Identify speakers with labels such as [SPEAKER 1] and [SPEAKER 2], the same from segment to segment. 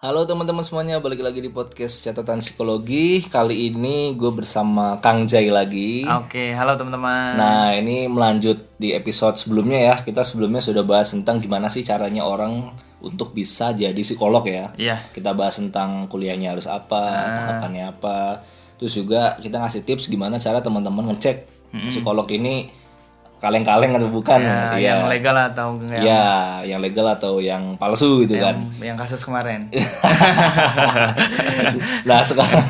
[SPEAKER 1] Halo teman-teman semuanya, balik lagi di podcast catatan psikologi. Kali ini gue bersama Kang Jai lagi.
[SPEAKER 2] Oke, halo teman-teman.
[SPEAKER 1] Nah, ini melanjut di episode sebelumnya ya. Kita sebelumnya sudah bahas tentang gimana sih caranya orang untuk bisa jadi psikolog ya.
[SPEAKER 2] Iya.
[SPEAKER 1] Kita bahas tentang kuliahnya harus apa, tahapannya apa. Terus juga kita ngasih tips gimana cara teman-teman ngecek psikolog ini kaleng-kaleng atau bukan.
[SPEAKER 2] Ya,
[SPEAKER 1] Iya.
[SPEAKER 2] yang legal atau enggak?
[SPEAKER 1] Ya, yang legal atau yang palsu gitu kan.
[SPEAKER 2] Yang kasus kemarin.
[SPEAKER 1] nah sekarang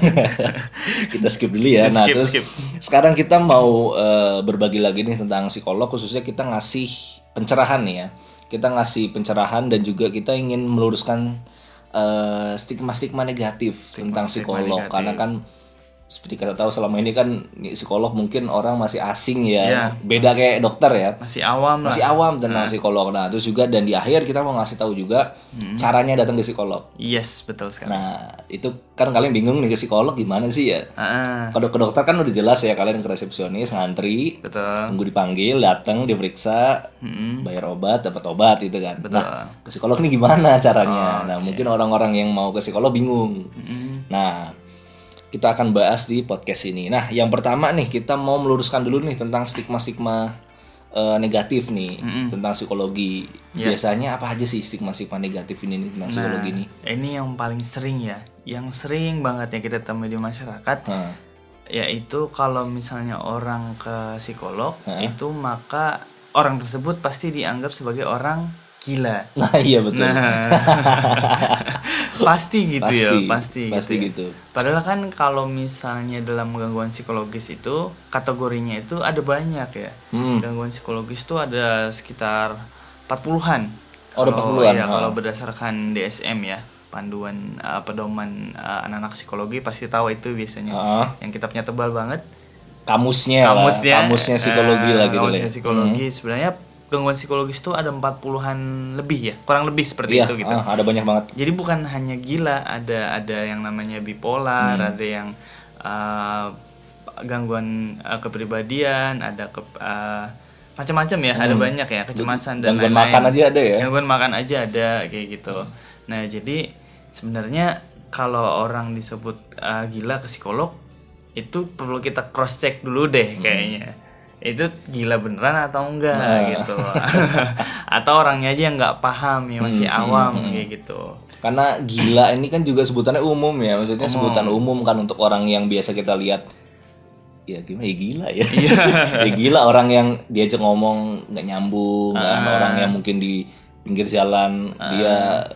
[SPEAKER 1] kita skip dulu ya. Nah
[SPEAKER 2] Skip,
[SPEAKER 1] terus
[SPEAKER 2] skip.
[SPEAKER 1] sekarang kita mau eh, berbagi lagi nih tentang psikolog khususnya kita ngasih pencerahan nih ya. Kita ngasih pencerahan dan juga kita ingin meluruskan eh, stigma-stigma negatif tentang
[SPEAKER 2] stigma
[SPEAKER 1] psikolog
[SPEAKER 2] negatif.
[SPEAKER 1] karena kan seperti kita tahu selama ini kan psikolog mungkin orang masih asing ya,
[SPEAKER 2] Ya,
[SPEAKER 1] beda kayak dokter ya
[SPEAKER 2] Masih awam lah.
[SPEAKER 1] masih awam tentang psikolog. Nah, terus juga dan di akhir kita mau ngasih tahu juga
[SPEAKER 2] Hmm.
[SPEAKER 1] caranya datang ke psikolog.
[SPEAKER 2] Yes, betul sekali.
[SPEAKER 1] Nah, itu kan kalian bingung nih ke psikolog gimana sih ya? Kalau ke dokter kan udah jelas ya kalian ke resepsionis ngantri,
[SPEAKER 2] betul.
[SPEAKER 1] tunggu dipanggil, datang, diperiksa, bayar obat, dapat obat gitu kan. Nah, ke psikolog nih gimana caranya? nah, mungkin orang-orang yang mau ke psikolog bingung. Nah, kita akan bahas di podcast ini. Nah, yang pertama nih kita mau meluruskan dulu nih tentang stigma-stigma eh, negatif nih tentang psikologi. Biasanya apa aja sih stigma-stigma negatif ini nih tentang psikologi ini?
[SPEAKER 2] Ini yang paling sering ya, yang sering banget yang kita temui di masyarakat,
[SPEAKER 1] Nah,
[SPEAKER 2] yaitu kalau misalnya orang ke psikolog, itu maka orang tersebut pasti dianggap sebagai orang gila.
[SPEAKER 1] nah iya betul.
[SPEAKER 2] Nah, pasti gitu ya,
[SPEAKER 1] Pasti,
[SPEAKER 2] pasti,
[SPEAKER 1] pasti
[SPEAKER 2] gitu. ya.
[SPEAKER 1] gitu.
[SPEAKER 2] Padahal kan kalau misalnya dalam gangguan psikologis itu kategorinya itu ada banyak ya.
[SPEAKER 1] Hmm.
[SPEAKER 2] Gangguan psikologis itu ada sekitar 40-an.
[SPEAKER 1] Oh, ada
[SPEAKER 2] Kalau-
[SPEAKER 1] 40-an,
[SPEAKER 2] Iya,
[SPEAKER 1] ah.
[SPEAKER 2] kalau berdasarkan DSM ya, panduan uh, pedoman uh, anak-anak psikologi pasti tahu itu biasanya.
[SPEAKER 1] Ah.
[SPEAKER 2] Yang kitabnya tebal banget.
[SPEAKER 1] kamusnya, lah,
[SPEAKER 2] Kamusnya,
[SPEAKER 1] kamusnya psikologi
[SPEAKER 2] eh,
[SPEAKER 1] lah gitu
[SPEAKER 2] kamusnya
[SPEAKER 1] lah.
[SPEAKER 2] psikologi sebenarnya gangguan psikologis itu ada 40-an lebih ya, kurang lebih seperti
[SPEAKER 1] Iya,
[SPEAKER 2] itu gitu.
[SPEAKER 1] ah, ada banyak banget.
[SPEAKER 2] Jadi bukan hanya gila, ada ada yang namanya bipolar,
[SPEAKER 1] Hmm.
[SPEAKER 2] ada yang uh, gangguan uh, kepribadian, ada ke uh, macam-macam ya, ada banyak ya, kecemasan dan
[SPEAKER 1] Hmm. Gangguan
[SPEAKER 2] lain-lain.
[SPEAKER 1] makan aja ada ya.
[SPEAKER 2] Gangguan makan aja ada kayak gitu. Nah, jadi sebenarnya kalau orang disebut uh, gila ke psikolog itu perlu kita cross check dulu deh kayaknya. Itu gila beneran atau enggak gitu. atau orangnya aja yang nggak paham ya masih awam kayak gitu.
[SPEAKER 1] Karena gila ini kan juga sebutannya umum ya, maksudnya sebutan umum kan untuk orang yang biasa kita lihat. Ya gimana ya gila ya. ya gila orang yang diajak ngomong nggak nyambung, kan orang yang mungkin di pinggir jalan dia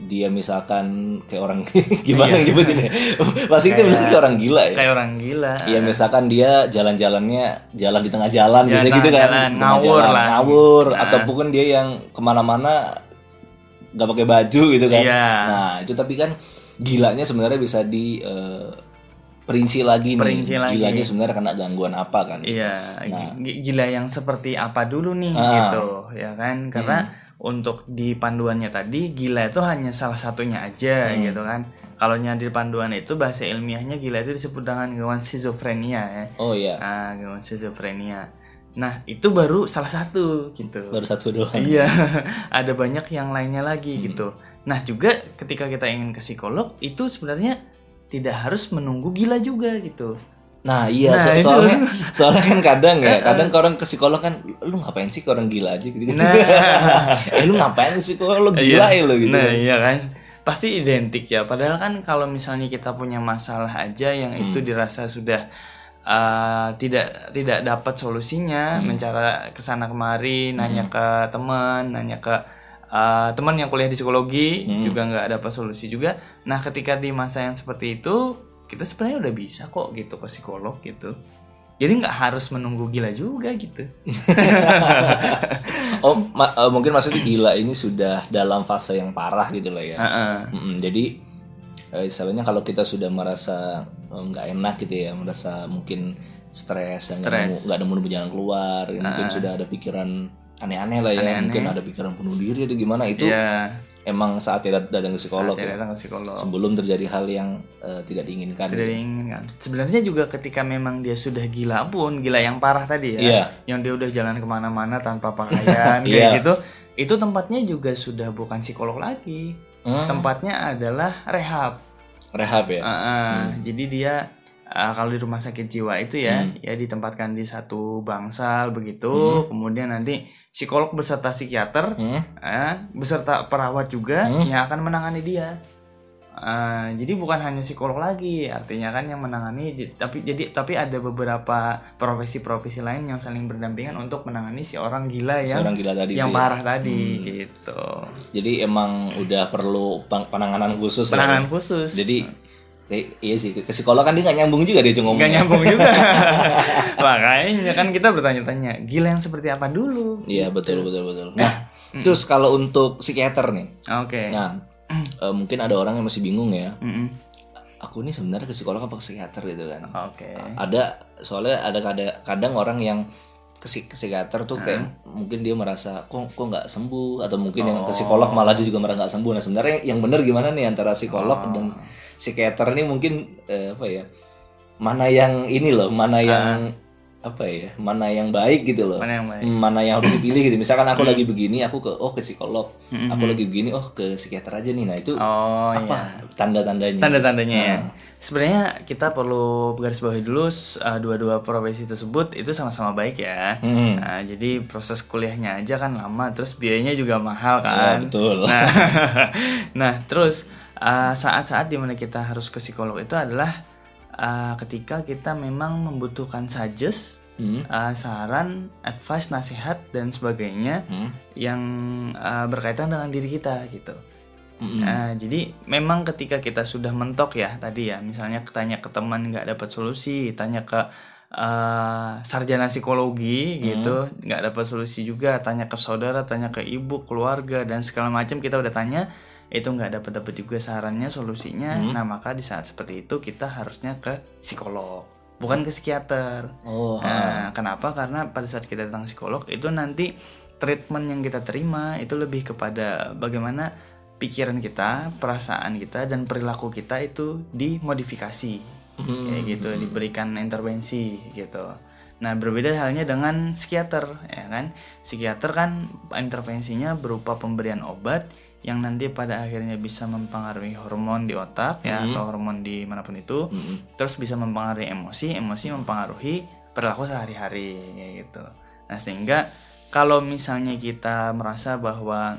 [SPEAKER 1] dia misalkan kayak orang gimana nyebutin ya pasti kita bilang kayak orang gila ya
[SPEAKER 2] Kayak orang gila.
[SPEAKER 1] Iya misalkan dia jalan-jalannya jalan di tengah jalan biasanya gitu kan
[SPEAKER 2] jalan, ngawur
[SPEAKER 1] jalan,
[SPEAKER 2] lah.
[SPEAKER 1] ngawur ataupun dia yang ke mana-mana nggak pakai baju gitu kan
[SPEAKER 2] Iya.
[SPEAKER 1] nah itu tapi kan gilanya sebenarnya bisa di eh, perinci lagi nih
[SPEAKER 2] Perinci lagi.
[SPEAKER 1] gilanya sebenarnya kena gangguan apa kan
[SPEAKER 2] Iya,
[SPEAKER 1] Nah.
[SPEAKER 2] gi- gila yang seperti apa dulu nih
[SPEAKER 1] Ah.
[SPEAKER 2] gitu, ya kan? Karena untuk di panduannya tadi gila itu hanya salah satunya aja
[SPEAKER 1] Hmm.
[SPEAKER 2] gitu kan. Kalau di panduan itu bahasa ilmiahnya gila itu disebut dengan gangguan skizofrenia ya.
[SPEAKER 1] oh iya
[SPEAKER 2] Nah, gangguan skizofrenia. Nah, itu baru salah satu gitu.
[SPEAKER 1] baru satu doang
[SPEAKER 2] Iya, ada banyak yang lainnya lagi
[SPEAKER 1] Hmm.
[SPEAKER 2] gitu. Nah, juga ketika kita ingin ke psikolog itu sebenarnya tidak harus menunggu gila juga gitu.
[SPEAKER 1] Nah iya
[SPEAKER 2] Nah,
[SPEAKER 1] so-
[SPEAKER 2] itu.
[SPEAKER 1] soalnya soalnya kan kadang ya kadang orang ke psikolog kan lu ngapain sih ke orang gila aja gitu
[SPEAKER 2] Nah.
[SPEAKER 1] eh lu ngapain sih kok lu gila ya lu gitu
[SPEAKER 2] Nah, iya kan. Pasti identik ya. Padahal kan kalau misalnya kita punya masalah aja yang
[SPEAKER 1] Hmm.
[SPEAKER 2] itu dirasa sudah uh, tidak tidak dapat solusinya,
[SPEAKER 1] Hmm.
[SPEAKER 2] mencara ke sana kemari, nanya ke teman, nanya ke uh, teman yang kuliah di psikologi
[SPEAKER 1] Hmm.
[SPEAKER 2] juga nggak dapat solusi juga. Nah, ketika di masa yang seperti itu, kita sebenarnya udah bisa kok gitu ke psikolog gitu. Jadi nggak harus menunggu gila juga gitu.
[SPEAKER 1] oh ma- eh, mungkin maksudnya gila ini sudah dalam fase yang parah gitu lah ya
[SPEAKER 2] Heeh.
[SPEAKER 1] Mm-mm, jadi eh, istilahnya kalau kita sudah merasa eh, nggak enak gitu ya merasa mungkin stres dan nggak
[SPEAKER 2] Stres.
[SPEAKER 1] nemu- nggak nemu nemu jalan keluar ya mungkin sudah ada pikiran aneh-aneh lah ya mungkin ada pikiran bunuh diri atau gimana itu
[SPEAKER 2] Iya,
[SPEAKER 1] emang saatnya dat- datang ke psikolog
[SPEAKER 2] saya
[SPEAKER 1] ya
[SPEAKER 2] datang ke psikolog.
[SPEAKER 1] sebelum terjadi hal yang eh, tidak diinginkan
[SPEAKER 2] tidak diinginkan. Sebenarnya juga ketika memang dia sudah gila pun, gila yang parah tadi ya,
[SPEAKER 1] Iya.
[SPEAKER 2] yang dia udah jalan ke mana-mana tanpa pakaian kayak gitu, itu tempatnya juga sudah bukan psikolog lagi. hmm. tempatnya adalah rehab.
[SPEAKER 1] Rehab ya.
[SPEAKER 2] Uh, uh, hmm. Jadi dia uh, kalau di rumah sakit jiwa itu ya, hmm. ya ditempatkan di satu bangsal begitu. Hmm. Kemudian nanti psikolog beserta psikiater, hmm. uh, beserta perawat juga hmm. yang akan menangani dia. Uh, jadi bukan hanya psikolog lagi, artinya kan yang menangani, tapi jadi tapi ada beberapa profesi-profesi lain yang saling berdampingan untuk menangani si orang gila yang
[SPEAKER 1] orang gila tadi
[SPEAKER 2] yang parah ya? tadi hmm. gitu.
[SPEAKER 1] Jadi emang udah perlu penanganan khusus.
[SPEAKER 2] Ya? Penanganan ya? khusus.
[SPEAKER 1] Jadi Eh, iya sih ke psikolog kan dia nggak nyambung juga dia cuma
[SPEAKER 2] nggak nyambung juga makanya kan kita bertanya-tanya gila yang seperti apa dulu
[SPEAKER 1] iya betul betul betul nah terus kalau untuk psikiater nih
[SPEAKER 2] oke okay.
[SPEAKER 1] nah uh, mungkin ada orang yang masih bingung ya. Mm -mm. Aku ini sebenarnya ke psikolog apa psikiater gitu kan?
[SPEAKER 2] Oke. Okay.
[SPEAKER 1] Ada soalnya ada kadang, kadang orang yang ke, psikiater tuh kayak uh. mungkin dia merasa kok kok nggak sembuh atau mungkin oh. yang ke psikolog oh. malah dia juga merasa nggak sembuh. Nah sebenarnya yang benar gimana nih antara psikolog oh. dan psikiater ini mungkin eh, apa ya? Mana yang ini loh, mana yang uh apa ya mana yang baik gitu loh.
[SPEAKER 2] Mana yang baik.
[SPEAKER 1] Mana yang harus dipilih gitu. Misalkan aku lagi begini aku ke oh ke psikolog. Aku lagi begini oh ke psikiater aja nih. Nah itu
[SPEAKER 2] oh,
[SPEAKER 1] apa iya. tanda tandanya
[SPEAKER 2] tanda tandanya ya. nah. ya sebenarnya kita perlu garis bawahi dulu uh, dua-dua profesi tersebut itu sama-sama baik ya. Hmm. nah, jadi proses kuliahnya aja kan lama terus biayanya juga mahal kan.
[SPEAKER 1] ya, betul.
[SPEAKER 2] Nah, nah terus uh, saat-saat di mana kita harus ke psikolog itu adalah uh, ketika kita memang membutuhkan suggest hmm. uh, saran, advice, nasihat dan sebagainya hmm. yang uh, berkaitan dengan diri kita gitu. Mm-hmm. Nah, jadi memang ketika kita sudah mentok ya tadi ya, misalnya tanya ke teman nggak dapat solusi, tanya ke uh, sarjana psikologi mm-hmm. gitu nggak dapat solusi juga, tanya ke saudara, tanya ke ibu, keluarga dan segala macam kita udah tanya, itu nggak dapat dapat juga sarannya solusinya. Hmm. nah maka di saat seperti itu kita harusnya ke psikolog bukan ke psikiater.
[SPEAKER 1] Oh,
[SPEAKER 2] nah kenapa? Karena pada saat kita datang psikolog itu nanti treatment yang kita terima itu lebih kepada bagaimana pikiran kita perasaan kita dan perilaku kita itu dimodifikasi. Hmm. kayak gitu diberikan intervensi gitu. Nah, berbeda halnya dengan psikiater, ya kan? Psikiater kan intervensinya berupa pemberian obat yang nanti pada akhirnya bisa mempengaruhi hormon di otak ya mm-hmm. atau hormon di mana pun itu mm-hmm. terus bisa mempengaruhi emosi emosi mempengaruhi perilaku sehari-hari kayak gitu nah sehingga kalau misalnya kita merasa bahwa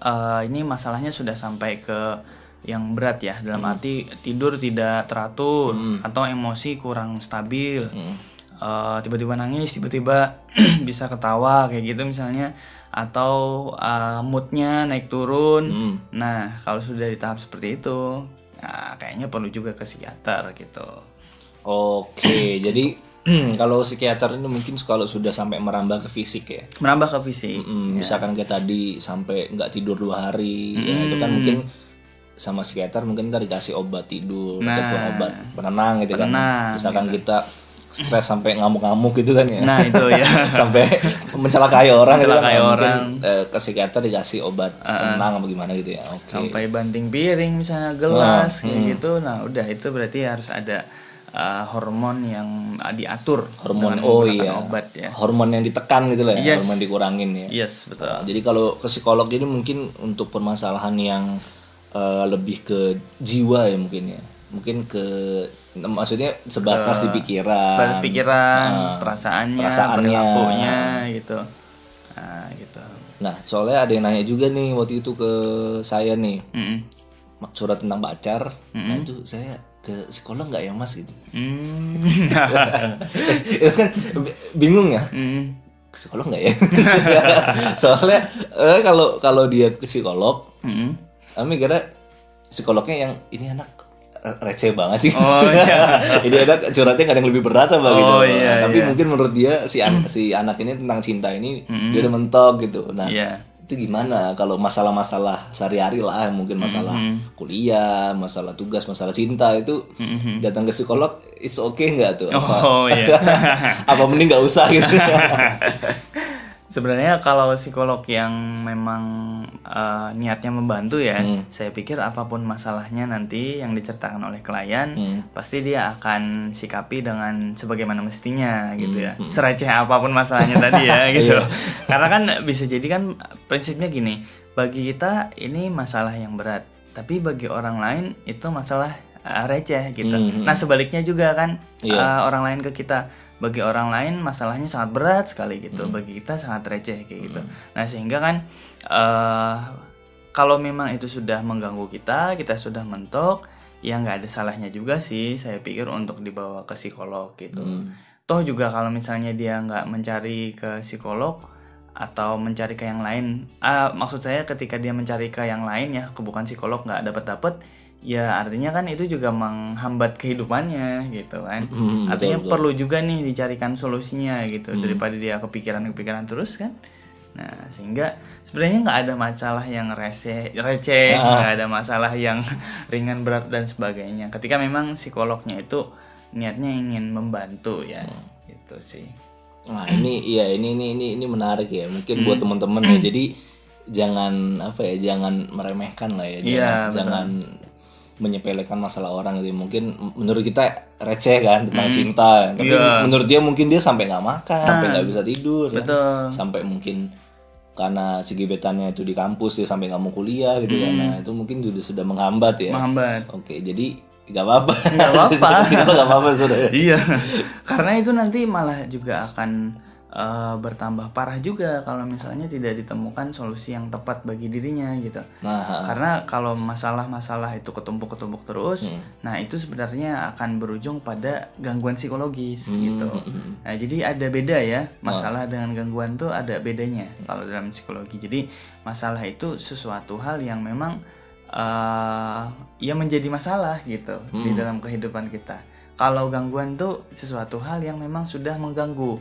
[SPEAKER 2] uh, ini masalahnya sudah sampai ke yang berat ya dalam mm. arti tidur tidak teratur mm. atau emosi kurang stabil mm. uh, tiba-tiba nangis tiba-tiba bisa ketawa kayak gitu misalnya atau uh, moodnya naik turun. Hmm. Nah, kalau sudah di tahap seperti itu, nah, kayaknya perlu juga ke psikiater gitu.
[SPEAKER 1] Oke, jadi kalau psikiater ini mungkin kalau sudah sampai merambah ke fisik ya.
[SPEAKER 2] Merambah ke fisik.
[SPEAKER 1] Mm, ya. Misalkan kayak tadi sampai nggak tidur dua hari, mm. ya, itu kan mungkin sama psikiater mungkin kita dikasih obat tidur nah, ataupun obat penenang gitu kan. penenang, kan. Misalkan gitu. kita stres sampai ngamuk-ngamuk gitu kan ya.
[SPEAKER 2] Nah, itu ya.
[SPEAKER 1] sampai mencelakai orang
[SPEAKER 2] mencelakai
[SPEAKER 1] gitu
[SPEAKER 2] kan. orang.
[SPEAKER 1] Mungkin, eh, ke psikiater dikasih obat uh, tenang apa gimana gitu ya. Oke. Okay.
[SPEAKER 2] Sampai banting piring misalnya gelas nah, kayak hmm. gitu. Nah, udah itu berarti harus ada uh, hormon yang uh, diatur
[SPEAKER 1] hormon oh iya
[SPEAKER 2] obat ya
[SPEAKER 1] hormon yang ditekan gitu lah
[SPEAKER 2] ya yes.
[SPEAKER 1] hormon dikurangin ya
[SPEAKER 2] yes betul uh,
[SPEAKER 1] jadi kalau ke psikolog ini mungkin untuk permasalahan yang uh, lebih ke jiwa ya mungkin ya mungkin ke maksudnya sebatas di pikiran
[SPEAKER 2] sebatas pikiran nah, perasaannya, perasaannya perilakunya gitu nah gitu
[SPEAKER 1] nah soalnya ada yang nanya juga nih waktu itu ke saya nih mm -mm. surat tentang pacar mm -mm. nah itu saya ke psikolog nggak ya mas gitu mm. itu kan bingung ya mm. psikolog nggak ya soalnya eh, kalau kalau dia ke psikolog mm -hmm. kami kira psikolognya yang ini anak receh banget sih.
[SPEAKER 2] Oh iya.
[SPEAKER 1] Ini ada curhatnya kadang lebih berat apa
[SPEAKER 2] oh,
[SPEAKER 1] gitu.
[SPEAKER 2] Iya,
[SPEAKER 1] Tapi iya. mungkin menurut dia si an si anak ini tentang cinta ini mm-hmm. dia udah mentok gitu. Nah,
[SPEAKER 2] yeah.
[SPEAKER 1] itu gimana kalau masalah-masalah sehari-hari lah mungkin masalah mm-hmm. kuliah, masalah tugas, masalah cinta itu mm-hmm. datang ke psikolog it's okay nggak tuh?
[SPEAKER 2] Apa, oh iya.
[SPEAKER 1] apa mending nggak usah gitu.
[SPEAKER 2] Sebenarnya kalau psikolog yang memang uh, niatnya membantu ya, hmm. saya pikir apa pun masalahnya nanti yang diceritakan oleh klien, hmm. pasti dia akan sikapi dengan sebagaimana mestinya gitu ya. Hmm. Sereceh apa pun masalahnya tadi ya gitu. Iya. Karena kan bisa jadi kan prinsipnya gini, bagi kita ini masalah yang berat tapi bagi orang lain itu masalah uh, receh gitu
[SPEAKER 1] Mhm.
[SPEAKER 2] nah sebaliknya juga kan
[SPEAKER 1] Iya.
[SPEAKER 2] uh, orang lain ke kita bagi orang lain masalahnya sangat berat sekali
[SPEAKER 1] Hmm.
[SPEAKER 2] gitu bagi kita sangat receh kayak gitu nah sehingga kan uh, kalau memang itu sudah mengganggu kita kita sudah mentok ya nggak ada salahnya juga sih saya pikir untuk dibawa ke psikolog gitu
[SPEAKER 1] Hmm.
[SPEAKER 2] toh juga kalau misalnya dia nggak mencari ke psikolog atau mencari ke yang lain ah, maksud saya ketika dia mencari ke yang lain ya ke bukan psikolog nggak dapat dapat ya artinya kan itu juga menghambat kehidupannya gitu kan
[SPEAKER 1] Hmm,
[SPEAKER 2] artinya
[SPEAKER 1] betul, betul.
[SPEAKER 2] perlu juga nih dicarikan solusinya gitu daripada dia kepikiran-kepikiran terus kan nah sehingga sebenarnya nggak ada masalah yang receh receh
[SPEAKER 1] Ah.
[SPEAKER 2] nggak ada masalah yang ringan berat dan sebagainya ketika memang psikolognya itu niatnya ingin membantu ya
[SPEAKER 1] Hmm.
[SPEAKER 2] gitu sih
[SPEAKER 1] Nah ini iya ini ini ini ini menarik ya mungkin
[SPEAKER 2] Hmm.
[SPEAKER 1] buat teman-teman ya jadi jangan apa ya jangan meremehkan lah ya jangan,
[SPEAKER 2] Iya, betul.
[SPEAKER 1] jangan menyepelekan masalah orang gitu. Mungkin menurut kita receh kan tentang cinta. Tapi
[SPEAKER 2] Iya.
[SPEAKER 1] menurut dia mungkin dia sampai nggak makan sampai nggak bisa tidur ya.
[SPEAKER 2] betul.
[SPEAKER 1] Sampai mungkin karena segi gebetannya itu di kampus dia sampai nggak mau kuliah gitu kan. Nah itu mungkin sudah sudah menghambat ya.
[SPEAKER 2] Menghambat.
[SPEAKER 1] Oke jadi nggak apa-apa.
[SPEAKER 2] Nggak apa-apa.
[SPEAKER 1] nggak apa-apa sudah
[SPEAKER 2] iya. Karena itu nanti malah juga akan eh, bertambah parah juga kalau misalnya tidak ditemukan solusi yang tepat bagi dirinya gitu.
[SPEAKER 1] Nah.
[SPEAKER 2] Karena kalau masalah-masalah itu ketumpuk-ketumpuk terus
[SPEAKER 1] Hmm.
[SPEAKER 2] nah itu sebenarnya akan berujung pada gangguan psikologis gitu.
[SPEAKER 1] Hmm,
[SPEAKER 2] nah jadi ada beda ya
[SPEAKER 1] Oh.
[SPEAKER 2] masalah dengan gangguan tuh ada bedanya kalau dalam psikologi. Jadi masalah itu sesuatu hal yang memang eh ya menjadi masalah gitu di
[SPEAKER 1] Hmm.
[SPEAKER 2] dalam kehidupan kita. Kalau gangguan tuh sesuatu hal yang memang sudah mengganggu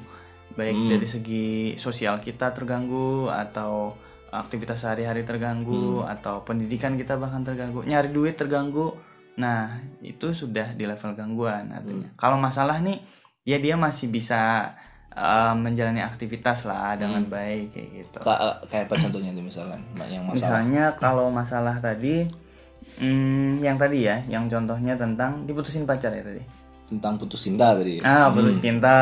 [SPEAKER 2] baik
[SPEAKER 1] Hmm.
[SPEAKER 2] dari segi sosial kita terganggu atau aktivitas sehari-hari terganggu
[SPEAKER 1] Hmm.
[SPEAKER 2] atau pendidikan kita bahkan terganggu nyari duit terganggu nah itu sudah di level gangguan artinya
[SPEAKER 1] Hmm.
[SPEAKER 2] kalau masalah nih ya dia masih bisa uh, menjalani aktivitas lah dengan
[SPEAKER 1] Hmm.
[SPEAKER 2] baik kayak gitu
[SPEAKER 1] Ka- kayak apa contohnya tuh misalnya yang masalah
[SPEAKER 2] misalnya kalau masalah tadi hmm, yang tadi ya yang contohnya tentang diputusin pacar ya tadi
[SPEAKER 1] tentang putus cinta tadi
[SPEAKER 2] Ah, putus cinta.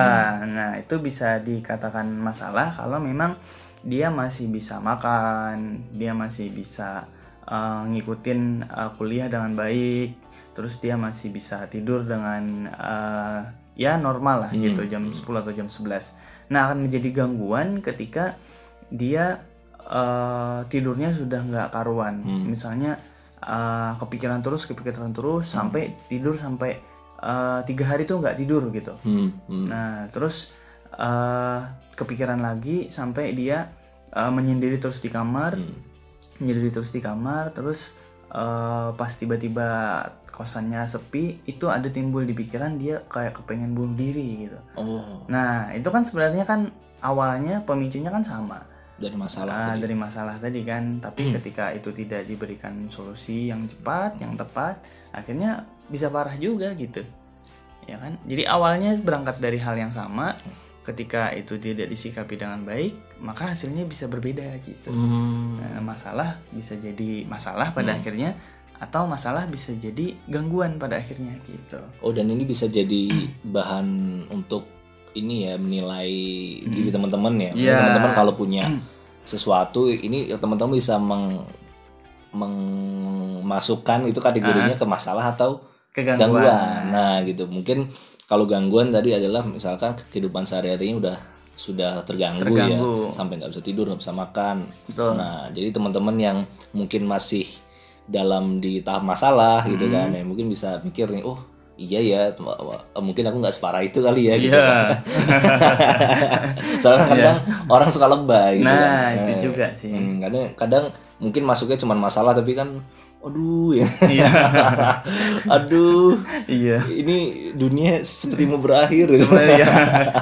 [SPEAKER 2] Nah, itu bisa dikatakan masalah kalau memang dia masih bisa makan, dia masih bisa uh, ngikutin uh, kuliah dengan baik, terus dia masih bisa tidur dengan uh, ya normal lah gitu jam 10 atau jam 11. Nah, akan menjadi gangguan ketika dia uh, tidurnya sudah nggak karuan. Misalnya uh, kepikiran terus, kepikiran terus sampai tidur sampai uh, tiga hari tuh nggak tidur gitu.
[SPEAKER 1] Hmm, hmm.
[SPEAKER 2] Nah, terus eh kepikiran lagi sampai dia eh, menyendiri terus di kamar, menyendiri terus di kamar, terus eh, pas tiba-tiba kosannya sepi, itu ada timbul di pikiran dia kayak kepengen bunuh diri gitu.
[SPEAKER 1] oh
[SPEAKER 2] Nah, itu kan sebenarnya kan awalnya pemicunya kan sama
[SPEAKER 1] dari masalah
[SPEAKER 2] Nah,
[SPEAKER 1] tadi.
[SPEAKER 2] dari masalah tadi kan, tapi
[SPEAKER 1] Hmm.
[SPEAKER 2] ketika itu tidak diberikan solusi yang cepat, yang tepat, akhirnya bisa parah juga gitu. Ya kan? Jadi awalnya berangkat dari hal yang sama, ketika itu tidak disikapi dengan baik, maka hasilnya bisa berbeda gitu.
[SPEAKER 1] Hmm,
[SPEAKER 2] Nah, masalah bisa jadi masalah pada akhirnya atau masalah bisa jadi gangguan pada akhirnya gitu.
[SPEAKER 1] oh dan ini bisa jadi bahan untuk ini ya menilai diri teman-teman ya
[SPEAKER 2] Iya.
[SPEAKER 1] teman-teman kalau punya sesuatu ini teman-teman bisa meng memasukkan itu kategorinya ke masalah atau
[SPEAKER 2] Kegangguan.
[SPEAKER 1] gangguan. Nah, gitu. Mungkin kalau gangguan tadi adalah misalkan kehidupan sehari-harinya udah sudah terganggu,
[SPEAKER 2] Terganggu.
[SPEAKER 1] ya, sampai nggak bisa tidur, nggak bisa makan.
[SPEAKER 2] Betul.
[SPEAKER 1] Nah, jadi teman-teman yang mungkin masih dalam di tahap masalah gitu
[SPEAKER 2] Hmm.
[SPEAKER 1] kan, ya mungkin bisa mikir nih, oh iya ya, mungkin aku nggak separah itu kali ya, gitu.
[SPEAKER 2] Iya.
[SPEAKER 1] kan. Soalnya kadang orang suka lebay. Gitu
[SPEAKER 2] Nah,
[SPEAKER 1] kan.
[SPEAKER 2] itu
[SPEAKER 1] Eh,
[SPEAKER 2] juga sih.
[SPEAKER 1] hmm, kadang kadang mungkin masuknya cuma masalah tapi kan aduh ya
[SPEAKER 2] Iya.
[SPEAKER 1] aduh
[SPEAKER 2] Iya.
[SPEAKER 1] ini dunia seperti mau berakhir gitu.
[SPEAKER 2] Sebenarnya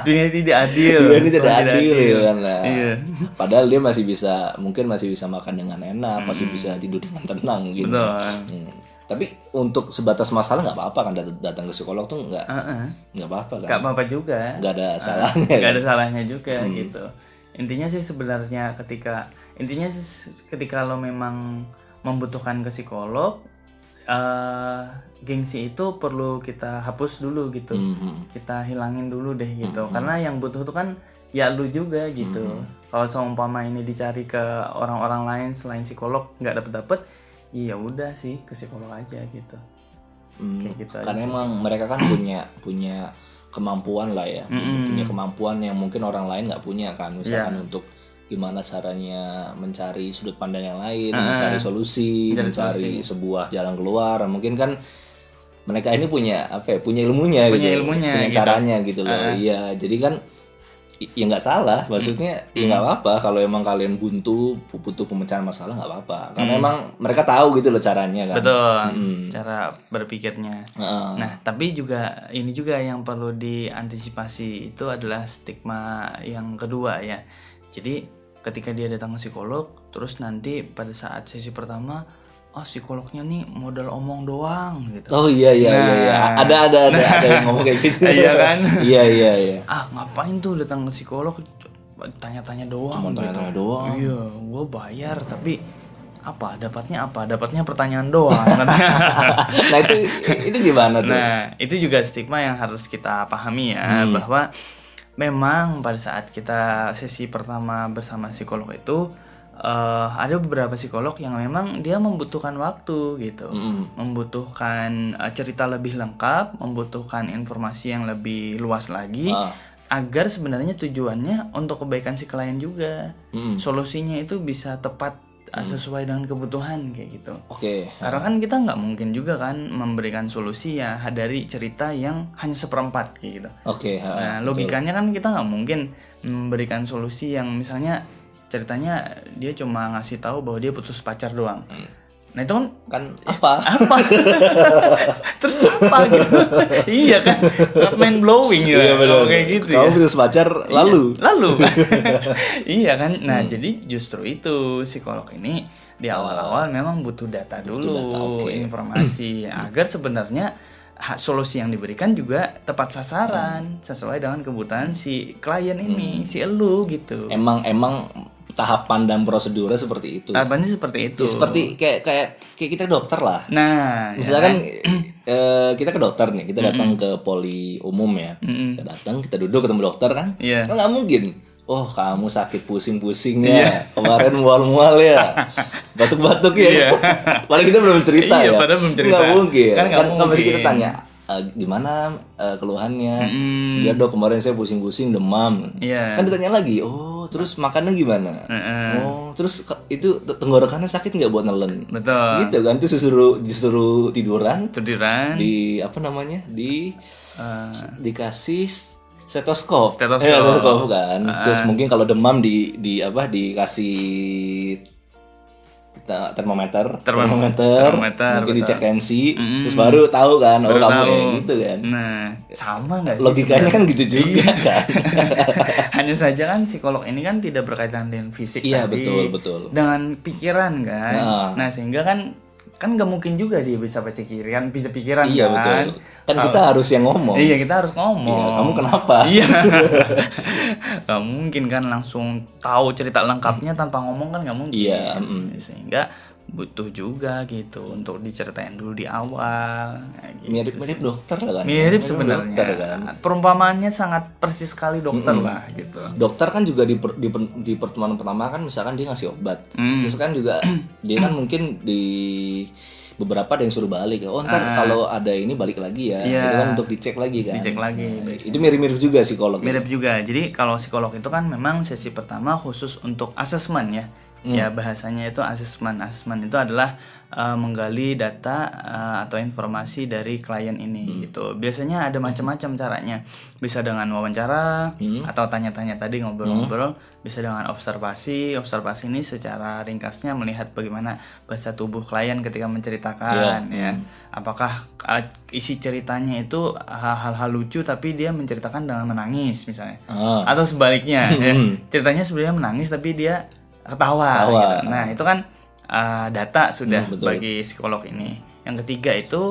[SPEAKER 2] dunia ini tidak adil.
[SPEAKER 1] Dunia ini tidak
[SPEAKER 2] Semua
[SPEAKER 1] adil ya kan nah.
[SPEAKER 2] Iya.
[SPEAKER 1] padahal dia masih bisa mungkin masih bisa makan dengan enak masih bisa tidur dengan tenang gitu
[SPEAKER 2] Betul.
[SPEAKER 1] Hmm. Tapi untuk sebatas masalah nggak apa-apa kan dat- datang ke psikolog tuh nggak nggak apa-apa kan
[SPEAKER 2] Gak apa-apa juga.
[SPEAKER 1] nggak ada salahnya
[SPEAKER 2] Gak
[SPEAKER 1] kan?
[SPEAKER 2] ada salahnya juga gitu. Intinya sih sebenarnya ketika intinya sih ketika lo memang membutuhkan ke psikolog, eh gengsi itu perlu kita hapus dulu gitu.
[SPEAKER 1] Hmm, hmm.
[SPEAKER 2] Kita hilangin dulu deh gitu. Karena yang butuh itu kan ya lu juga gitu hmm. kalau seumpama ini dicari ke orang-orang lain selain psikolog nggak dapet dapet iya udah sih ke psikolog aja gitu
[SPEAKER 1] hmm. kayak gitu karena emang mereka kan punya punya kemampuan lah ya mm punya kemampuan yang mungkin orang lain nggak punya kan misalkan yeah. untuk gimana caranya mencari sudut pandang yang lain, uh, mencari solusi, mencari, mencari solusi. sebuah jalan keluar. Mungkin kan mereka ini punya apa ya? Punya ilmunya
[SPEAKER 2] punya
[SPEAKER 1] gitu.
[SPEAKER 2] Ilmunya,
[SPEAKER 1] punya
[SPEAKER 2] gitu.
[SPEAKER 1] caranya gitu loh. Iya, uh. jadi kan ya nggak salah maksudnya hmm. ya nggak apa-apa kalau emang kalian buntu butuh pemecahan masalah nggak apa-apa karena hmm. emang mereka tahu gitu loh caranya kan
[SPEAKER 2] betul hmm. cara berpikirnya uh. nah tapi juga ini juga yang perlu diantisipasi itu adalah stigma yang kedua ya jadi ketika dia datang ke psikolog terus nanti pada saat sesi pertama oh psikolognya nih modal omong doang gitu.
[SPEAKER 1] Oh iya iya nah, iya iya. Ada ada ada nah, ada yang ngomong kayak gitu.
[SPEAKER 2] iya kan?
[SPEAKER 1] iya iya iya.
[SPEAKER 2] Ah, ngapain tuh datang ke psikolog tanya-tanya doang
[SPEAKER 1] Cuma gitu. tanya-tanya doang.
[SPEAKER 2] Iya, gua bayar tapi apa dapatnya apa dapatnya pertanyaan doang
[SPEAKER 1] nah itu itu gimana tuh
[SPEAKER 2] nah itu juga stigma yang harus kita pahami ya hmm. bahwa memang pada saat kita sesi pertama bersama psikolog itu uh, ada beberapa psikolog yang memang dia membutuhkan waktu gitu, mm. membutuhkan uh, cerita lebih lengkap, membutuhkan informasi yang lebih luas lagi, uh. agar sebenarnya tujuannya untuk kebaikan si klien juga, mm. solusinya itu bisa tepat mm. sesuai dengan kebutuhan kayak gitu.
[SPEAKER 1] Oke. Okay.
[SPEAKER 2] Karena kan kita nggak mungkin juga kan memberikan solusi ya dari cerita yang hanya seperempat kayak gitu.
[SPEAKER 1] Oke. Okay,
[SPEAKER 2] nah logikanya kan kita nggak mungkin memberikan solusi yang misalnya ceritanya dia cuma ngasih tahu bahwa dia putus pacar doang. Hmm. Nah itu kan
[SPEAKER 1] kan apa?
[SPEAKER 2] Apa? Terus apa gitu? iya kan, sangat main blowing ya. Iya benar. Kayak gitu.
[SPEAKER 1] Kamu ya. putus pacar lalu.
[SPEAKER 2] Iya, lalu. iya kan. Nah hmm. jadi justru itu psikolog ini di awal-awal memang butuh data dulu, data, okay. informasi agar sebenarnya solusi yang diberikan juga tepat sasaran hmm. sesuai dengan kebutuhan si klien ini, hmm. si elu gitu.
[SPEAKER 1] Emang emang tahapan dan prosedurnya seperti itu.
[SPEAKER 2] Tahapannya seperti itu.
[SPEAKER 1] Ya, seperti kayak kayak kayak kita dokter lah.
[SPEAKER 2] Nah,
[SPEAKER 1] misalkan ya. eh, kita ke dokter nih, kita datang mm -hmm. ke poli umum ya. Mm -hmm. Kita datang, kita duduk ketemu dokter kan?
[SPEAKER 2] Iya.
[SPEAKER 1] Yeah. nggak mungkin. Oh kamu sakit pusing-pusing ya yeah. Kemarin mual-mual ya Batuk-batuk ya yeah. Padahal kita belum cerita
[SPEAKER 2] iya,
[SPEAKER 1] ya
[SPEAKER 2] Padahal belum cerita
[SPEAKER 1] Nggak mungkin
[SPEAKER 2] Kan,
[SPEAKER 1] kan,
[SPEAKER 2] kan
[SPEAKER 1] mungkin. kita tanya uh, gimana uh, keluhannya mm. dia dok kemarin saya pusing-pusing demam
[SPEAKER 2] yeah.
[SPEAKER 1] kan ditanya lagi oh terus makannya gimana? -uh. oh terus itu tenggorokannya sakit nggak buat nelen?
[SPEAKER 2] Betul.
[SPEAKER 1] Gitu kan itu disuruh disuruh tiduran.
[SPEAKER 2] Tiduran.
[SPEAKER 1] Di apa namanya di uh. dikasih stetoskop.
[SPEAKER 2] Stetoskop, eh,
[SPEAKER 1] stetoskop kan. Uh. terus mungkin kalau demam di di apa dikasih termometer. Termometer, termometer. Mungkin dicek tensi. Mm. terus baru tahu kan oh baru kamu tahu. gitu kan.
[SPEAKER 2] Nah sama nggak sih
[SPEAKER 1] logikanya sebenernya? kan gitu juga iya. kan
[SPEAKER 2] hanya saja kan psikolog ini kan tidak berkaitan dengan fisik
[SPEAKER 1] iya tadi, betul betul.
[SPEAKER 2] dengan pikiran kan. Nah, nah sehingga kan kan nggak mungkin juga dia bisa baca pikiran bisa pikiran
[SPEAKER 1] iya,
[SPEAKER 2] kan. betul.
[SPEAKER 1] kan Kalo, kita harus yang ngomong.
[SPEAKER 2] Iya kita harus ngomong.
[SPEAKER 1] Iya, kamu kenapa?
[SPEAKER 2] Iya. Nggak mungkin kan langsung tahu cerita lengkapnya tanpa ngomong kan nggak mungkin
[SPEAKER 1] iya mm.
[SPEAKER 2] sehingga butuh juga gitu untuk diceritain dulu di awal
[SPEAKER 1] gitu mirip mirip dokter lah kan?
[SPEAKER 2] Mirip sebenarnya. kan? Perumpamaannya sangat persis sekali dokter mm -hmm. lah gitu.
[SPEAKER 1] Dokter kan juga di, di di pertemuan pertama kan misalkan dia ngasih obat. Mm. terus kan juga dia kan mungkin di beberapa ada yang suruh balik. Oh ntar ah. kalau ada ini balik lagi ya. Yeah. itu kan untuk dicek lagi kan?
[SPEAKER 2] Dicek lagi nah,
[SPEAKER 1] itu mirip-mirip juga psikolog
[SPEAKER 2] mirip ya. juga. Jadi kalau psikolog itu kan memang sesi pertama khusus untuk asesmen ya hmm. ya bahasanya itu asesmen asesmen itu adalah uh, menggali data uh, atau informasi dari klien ini hmm. gitu biasanya ada macam-macam caranya bisa dengan wawancara hmm. atau tanya-tanya tadi ngobrol-ngobrol hmm. bisa dengan observasi observasi ini secara ringkasnya melihat bagaimana bahasa tubuh klien ketika menceritakan yeah. ya hmm. apakah uh, isi ceritanya itu hal-hal lucu tapi dia menceritakan dengan menangis misalnya oh. atau sebaliknya ya. ceritanya sebenarnya menangis tapi dia ketawa, ketawa. Gitu. Nah, itu kan uh, data sudah hmm, bagi psikolog ini. Yang ketiga itu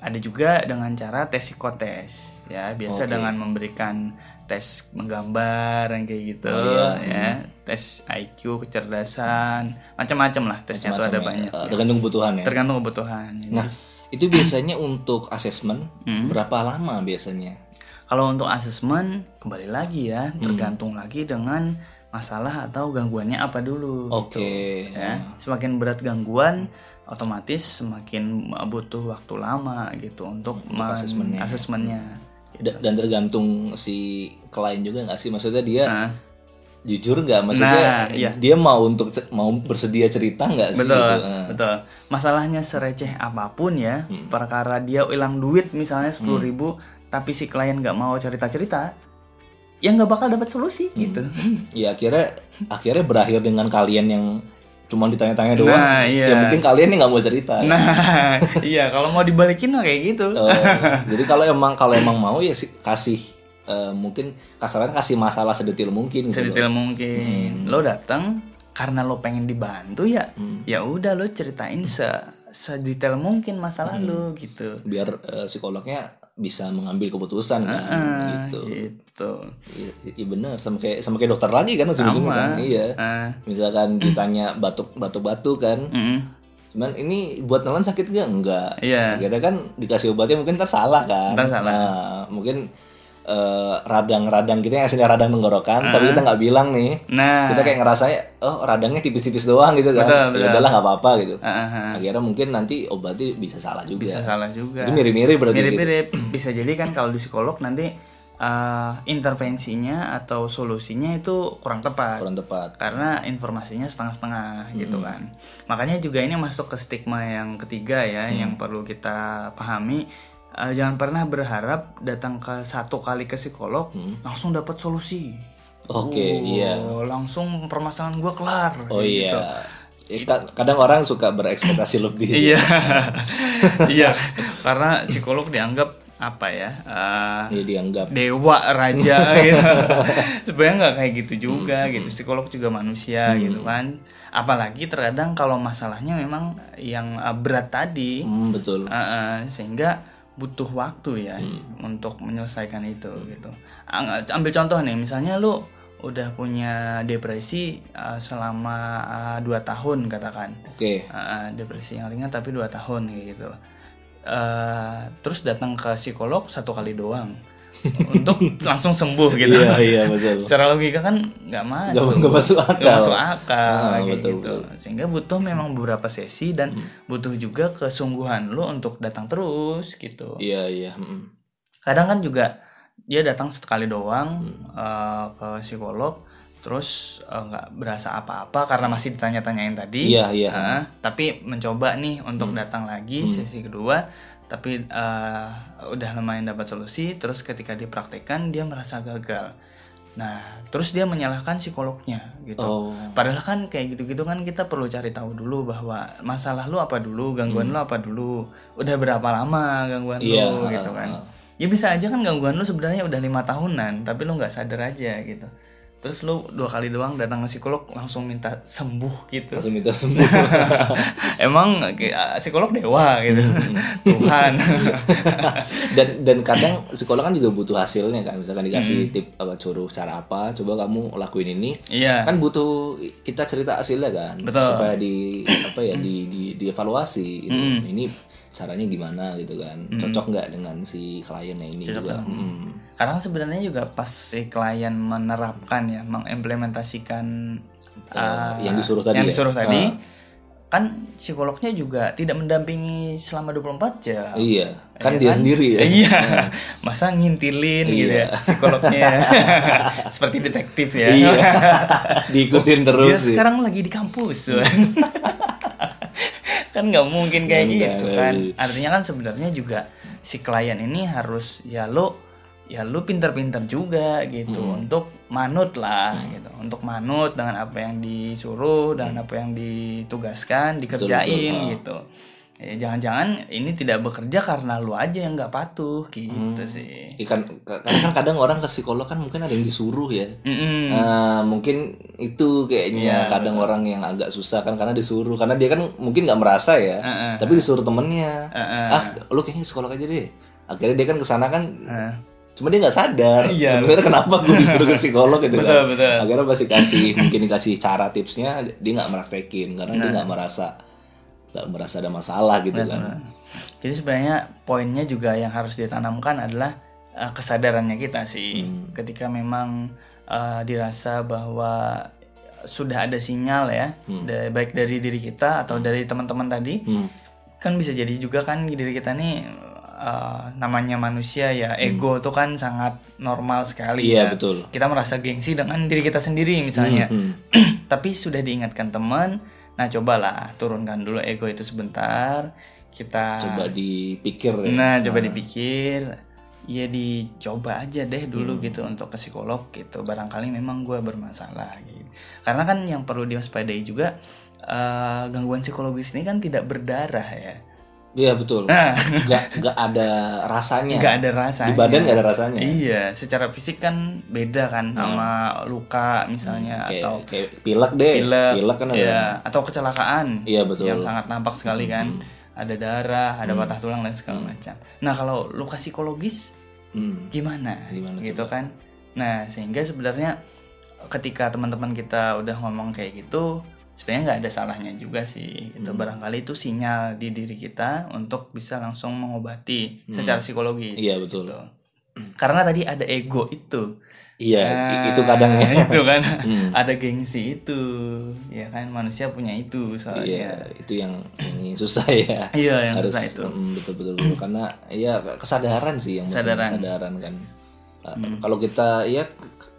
[SPEAKER 2] ada juga dengan cara tes psikotes ya, biasa okay. dengan memberikan tes menggambar yang kayak gitu oh, iya. ya, hmm. tes IQ, kecerdasan, macam-macam lah tesnya macam tuh ada ya. banyak.
[SPEAKER 1] Uh, tergantung kebutuhan ya.
[SPEAKER 2] Tergantung kebutuhan.
[SPEAKER 1] Nah, itu biasanya untuk asesmen hmm? berapa lama biasanya?
[SPEAKER 2] kalau untuk asesmen kembali lagi ya tergantung lagi dengan masalah atau gangguannya apa dulu
[SPEAKER 1] Oke.
[SPEAKER 2] gitu, ya semakin berat gangguan otomatis semakin butuh waktu lama gitu untuk, men-
[SPEAKER 1] asesmennya.
[SPEAKER 2] asesmennya
[SPEAKER 1] Da- Dan tergantung si klien juga nggak sih? Maksudnya dia
[SPEAKER 2] Nah,
[SPEAKER 1] jujur nggak? Maksudnya
[SPEAKER 2] Nah, iya.
[SPEAKER 1] dia mau untuk mau bersedia cerita nggak sih?
[SPEAKER 2] betul
[SPEAKER 1] gitu? Nah.
[SPEAKER 2] betul masalahnya sereceh apa pun ya
[SPEAKER 1] Hmm.
[SPEAKER 2] perkara dia hilang duit misalnya sepuluh ribu tapi si klien nggak mau cerita cerita ya nggak bakal dapat solusi
[SPEAKER 1] Hmm.
[SPEAKER 2] gitu
[SPEAKER 1] Ya akhirnya akhirnya berakhir dengan kalian yang cuma ditanya-tanya doang.
[SPEAKER 2] Nah, iya.
[SPEAKER 1] Ya mungkin kalian nih nggak mau cerita.
[SPEAKER 2] nah iya kalau mau dibalikin kayak gitu
[SPEAKER 1] Oh, jadi kalau emang kalau emang mau ya sih kasih eh, mungkin kasarannya kasih masalah sedetil mungkin gitu. loh.
[SPEAKER 2] sedetail mungkin lo datang karena lo pengen dibantu ya ya udah lo ceritain se sedetail mungkin masalah lo gitu
[SPEAKER 1] Biar eh, psikolognya bisa mengambil keputusan kan gitu.
[SPEAKER 2] gitu
[SPEAKER 1] Iya benar sama kayak sama kayak dokter lagi kan ujung-ujungnya kan. Iya.
[SPEAKER 2] Ah.
[SPEAKER 1] Misalkan ditanya batuk batuk-batuk kan.
[SPEAKER 2] Mm-mm.
[SPEAKER 1] Cuman ini buat nelan sakit gak? Enggak.
[SPEAKER 2] Iya.
[SPEAKER 1] Akhirnya kan dikasih obatnya mungkin ntar salah kan.
[SPEAKER 2] Ntar salah.
[SPEAKER 1] Nah, mungkin eh, radang-radang kita yang aslinya radang tenggorokan, tapi kita nggak bilang nih.
[SPEAKER 2] nah
[SPEAKER 1] Kita kayak ngerasa oh radangnya tipis-tipis doang gitu kan.
[SPEAKER 2] Betul,
[SPEAKER 1] Ya udahlah nggak apa-apa gitu.
[SPEAKER 2] Ah, ah, ah.
[SPEAKER 1] Akhirnya mungkin nanti obatnya bisa salah juga.
[SPEAKER 2] bisa salah juga
[SPEAKER 1] Jadi mirip-mirip berarti. gitu.
[SPEAKER 2] mirip-mirip bisa jadi kan kalau di psikolog nanti uh, intervensinya atau solusinya itu kurang tepat
[SPEAKER 1] Kurang tepat.
[SPEAKER 2] karena informasinya setengah-setengah gitu kan makanya juga ini masuk ke stigma yang ketiga ya yang perlu kita pahami Uh, jangan pernah berharap datang ke satu kali ke psikolog langsung dapat solusi
[SPEAKER 1] Oke,
[SPEAKER 2] Oh,
[SPEAKER 1] iya.
[SPEAKER 2] langsung permasalahan gua kelar
[SPEAKER 1] Oh
[SPEAKER 2] gitu.
[SPEAKER 1] iya. Ya, ka- kadang orang suka berekspektasi lebih.
[SPEAKER 2] iya iya karena psikolog dianggap apa ya uh,
[SPEAKER 1] Ya dianggap
[SPEAKER 2] dewa raja gitu sebenarnya nggak kayak gitu juga gitu psikolog juga manusia gitu kan apalagi terkadang kalau masalahnya memang yang uh, berat tadi
[SPEAKER 1] hmm, betul.
[SPEAKER 2] uh, uh, sehingga butuh waktu ya untuk menyelesaikan itu gitu. Ang- ambil contoh nih misalnya lu udah punya depresi uh, selama uh, dua tahun katakan.
[SPEAKER 1] Oke.
[SPEAKER 2] Uh, depresi yang ringan tapi dua tahun gitu. Eh, terus datang ke psikolog satu kali doang untuk langsung sembuh gitu
[SPEAKER 1] Iya, iya betul.
[SPEAKER 2] secara logika kan nggak masuk
[SPEAKER 1] Nggak- masuk akal.
[SPEAKER 2] Nggak masuk akal
[SPEAKER 1] Ah,
[SPEAKER 2] kayak
[SPEAKER 1] betul,
[SPEAKER 2] gitu sehingga butuh memang beberapa sesi dan butuh juga kesungguhan lo untuk datang terus gitu
[SPEAKER 1] Iya, iya. mm.
[SPEAKER 2] kadang kan juga dia datang sekali doang eh, ke psikolog terus eh, nggak berasa apa-apa karena masih ditanya-tanyain tadi
[SPEAKER 1] Iya, iya.
[SPEAKER 2] Ah, tapi mencoba nih untuk datang lagi sesi kedua tapi eh, udah lumayan dapat solusi terus ketika dipraktekkan dia merasa gagal. Nah terus dia menyalahkan psikolognya gitu.
[SPEAKER 1] Oh.
[SPEAKER 2] padahal kan kayak gitu-gitu kan kita perlu cari tahu dulu bahwa masalah lu apa dulu gangguan lu apa dulu udah berapa lama gangguan
[SPEAKER 1] Iya,
[SPEAKER 2] lu gitu kan. ya bisa aja kan gangguan lu sebenarnya udah lima tahunan tapi lu nggak sadar aja gitu terus lu dua kali doang datang ke psikolog langsung minta sembuh gitu
[SPEAKER 1] Langsung minta sembuh.
[SPEAKER 2] emang kayak psikolog dewa gitu Tuhan
[SPEAKER 1] dan dan kadang psikolog kan juga butuh hasilnya kan. Misalkan dikasih
[SPEAKER 2] Hmm.
[SPEAKER 1] tip apa suruh cara apa, coba kamu lakuin ini.
[SPEAKER 2] iya
[SPEAKER 1] Kan butuh kita cerita hasilnya kan.
[SPEAKER 2] Betul.
[SPEAKER 1] Supaya di apa ya di di dievaluasi gitu.
[SPEAKER 2] Hmm.
[SPEAKER 1] Ini caranya gimana gitu kan. Cocok nggak dengan si kliennya ini juga. Mm.
[SPEAKER 2] karena sebenarnya juga pas si klien menerapkan ya mengimplementasikan uh,
[SPEAKER 1] yang disuruh tadi
[SPEAKER 2] yang
[SPEAKER 1] ya?
[SPEAKER 2] disuruh tadi kan psikolognya juga tidak mendampingi selama 24 jam
[SPEAKER 1] Iya, kan dia sendiri ya.
[SPEAKER 2] Iya, masa ngintilin gitu ya psikolognya, seperti detektif ya.
[SPEAKER 1] Iya. Diikutin terus
[SPEAKER 2] Dia
[SPEAKER 1] sih.
[SPEAKER 2] sekarang lagi di kampus, kan nggak mungkin kayak gitu kan. Artinya kan sebenarnya juga si klien ini harus ya lo ya lu pinter-pinter juga gitu
[SPEAKER 1] Hmm.
[SPEAKER 2] untuk manut lah gitu untuk manut dengan apa yang disuruh dan apa yang ditugaskan dikerjain
[SPEAKER 1] betul.
[SPEAKER 2] gitu ya jangan-jangan ini tidak bekerja karena lu aja yang nggak patuh gitu
[SPEAKER 1] Hmm.
[SPEAKER 2] sih
[SPEAKER 1] Ikan kan kan kadang orang ke psikolog kan mungkin ada yang disuruh ya.
[SPEAKER 2] Mm-mm.
[SPEAKER 1] Nah, mungkin itu kayaknya
[SPEAKER 2] Iya,
[SPEAKER 1] kadang orang yang agak susah kan karena disuruh karena dia kan mungkin nggak merasa ya,
[SPEAKER 2] Heeh.
[SPEAKER 1] tapi disuruh temennya.
[SPEAKER 2] Heeh.
[SPEAKER 1] Ah, lu kayaknya psikolog aja deh. Akhirnya dia kan ke sana kan,
[SPEAKER 2] Heeh.
[SPEAKER 1] cuma dia nggak sadar
[SPEAKER 2] Iya.
[SPEAKER 1] sebenarnya kenapa gue disuruh ke psikolog gitu
[SPEAKER 2] Betul,
[SPEAKER 1] kan.
[SPEAKER 2] betul.
[SPEAKER 1] Akhirnya pasti kasih mungkin dikasih cara tipsnya dia nggak meraktekin karena dia
[SPEAKER 2] Nah.
[SPEAKER 1] nggak merasa nggak merasa ada masalah gitu kan.
[SPEAKER 2] Jadi sebenarnya poinnya juga yang harus ditanamkan adalah uh, kesadarannya kita sih. Hmm. Ketika memang uh, dirasa bahwa sudah ada sinyal ya, hmm. da baik dari diri kita atau hmm. dari teman-teman tadi, hmm. kan bisa jadi juga kan diri kita nih uh, namanya manusia ya hmm. ego hmm. tuh kan sangat normal sekali
[SPEAKER 1] iya,
[SPEAKER 2] ya.
[SPEAKER 1] betul.
[SPEAKER 2] Kita merasa gengsi dengan diri kita sendiri misalnya, hmm. hmm. tapi sudah diingatkan teman, nah cobalah turunkan dulu ego itu sebentar, kita
[SPEAKER 1] coba dipikir.
[SPEAKER 2] Ya. Nah coba nah. dipikir ya dicoba aja deh dulu hmm. gitu untuk ke psikolog gitu barangkali memang gue bermasalah gitu karena kan yang perlu diwaspadai juga uh, gangguan psikologis ini kan tidak berdarah ya
[SPEAKER 1] Iya betul. Nah. Gak, gak ada rasanya.
[SPEAKER 2] Gak ada rasanya.
[SPEAKER 1] Di badan gak ada rasanya.
[SPEAKER 2] Iya, secara fisik kan beda kan hmm. sama luka misalnya hmm, kayak,
[SPEAKER 1] atau kayak pilek deh.
[SPEAKER 2] Pilek, pilek kan ada. Iya, atau kecelakaan.
[SPEAKER 1] Iya betul.
[SPEAKER 2] Yang sangat nampak sekali kan. Hmm ada darah, ada hmm. patah tulang dan segala hmm. macam. Nah kalau luka psikologis hmm. gimana? Gimana gitu coba? kan? Nah sehingga sebenarnya ketika teman-teman kita udah ngomong kayak gitu, sebenarnya nggak ada salahnya juga sih. Itu hmm. barangkali itu sinyal di diri kita untuk bisa langsung mengobati hmm. secara psikologis.
[SPEAKER 1] Iya betul.
[SPEAKER 2] Gitu. Karena tadi ada ego itu
[SPEAKER 1] Iya, nah, itu kadang ya.
[SPEAKER 2] Itu kan hmm. ada gengsi itu. Ya kan manusia punya itu soalnya.
[SPEAKER 1] Iya, itu yang ini susah ya.
[SPEAKER 2] Iya, yang Harus, susah itu.
[SPEAKER 1] Mm, betul betul betul. Karena ya kesadaran sih yang
[SPEAKER 2] kesadaran.
[SPEAKER 1] kesadaran kan. Hmm. Kalau kita ya